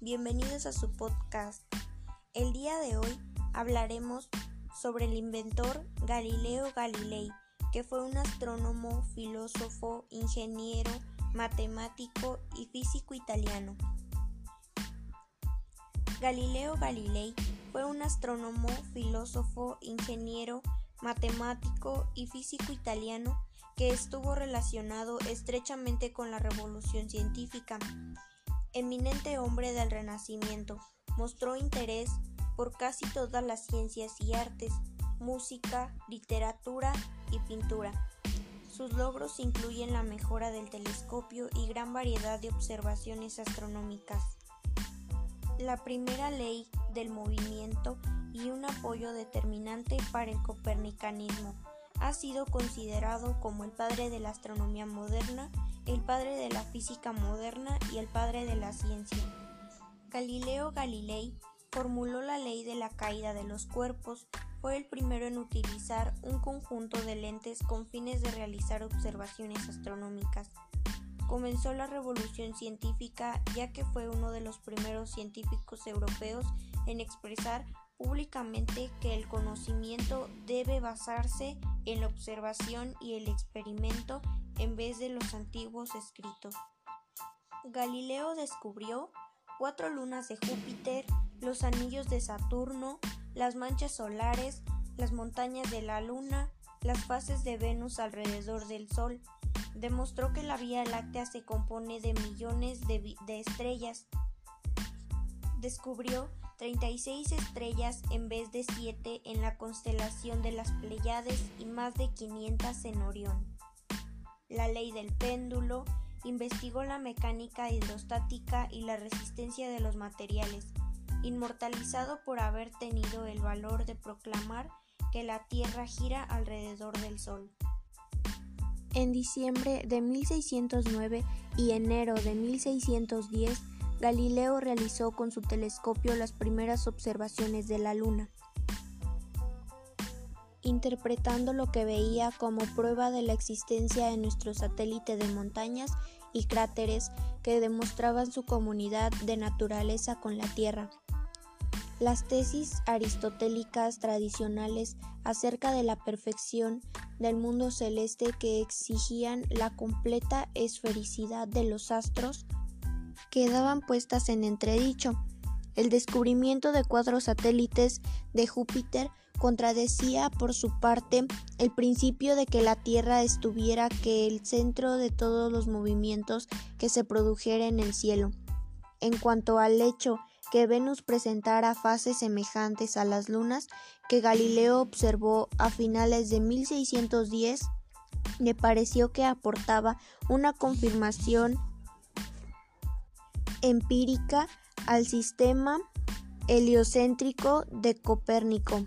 bienvenidos a su podcast. El día de hoy hablaremos sobre el inventor Galileo Galilei, que fue un astrónomo, filósofo, ingeniero, matemático y físico italiano. Galileo Galilei fue un astrónomo, filósofo, ingeniero, matemático y físico italiano que estuvo relacionado estrechamente con la revolución científica. Eminente hombre del Renacimiento, mostró interés por casi todas las ciencias y artes, música, literatura y pintura. Sus logros incluyen la mejora del telescopio y gran variedad de observaciones astronómicas. La primera ley del movimiento y un apoyo determinante para el copernicanismo ha sido considerado como el padre de la astronomía moderna, el padre de la física moderna y el padre de la ciencia. Galileo Galilei formuló la ley de la caída de los cuerpos, fue el primero en utilizar un conjunto de lentes con fines de realizar observaciones astronómicas. Comenzó la revolución científica ya que fue uno de los primeros científicos europeos en expresar públicamente que el conocimiento debe basarse en la observación y el experimento en vez de los antiguos escritos. Galileo descubrió cuatro lunas de Júpiter, los anillos de Saturno, las manchas solares, las montañas de la Luna, las fases de Venus alrededor del Sol. Demostró que la Vía Láctea se compone de millones de, de estrellas. Descubrió 36 estrellas en vez de 7 en la constelación de las Pleiades y más de 500 en Orión. La ley del péndulo investigó la mecánica hidrostática y la resistencia de los materiales, inmortalizado por haber tenido el valor de proclamar que la Tierra gira alrededor del Sol. En diciembre de 1609 y enero de 1610, Galileo realizó con su telescopio las primeras observaciones de la Luna, interpretando lo que veía como prueba de la existencia de nuestro satélite de montañas y cráteres que demostraban su comunidad de naturaleza con la Tierra. Las tesis aristotélicas tradicionales acerca de la perfección del mundo celeste que exigían la completa esfericidad de los astros quedaban puestas en entredicho. El descubrimiento de cuatro satélites de Júpiter contradecía por su parte el principio de que la Tierra estuviera que el centro de todos los movimientos que se produjera en el cielo. En cuanto al hecho que Venus presentara fases semejantes a las lunas que Galileo observó a finales de 1610, le pareció que aportaba una confirmación empírica al sistema heliocéntrico de Copérnico.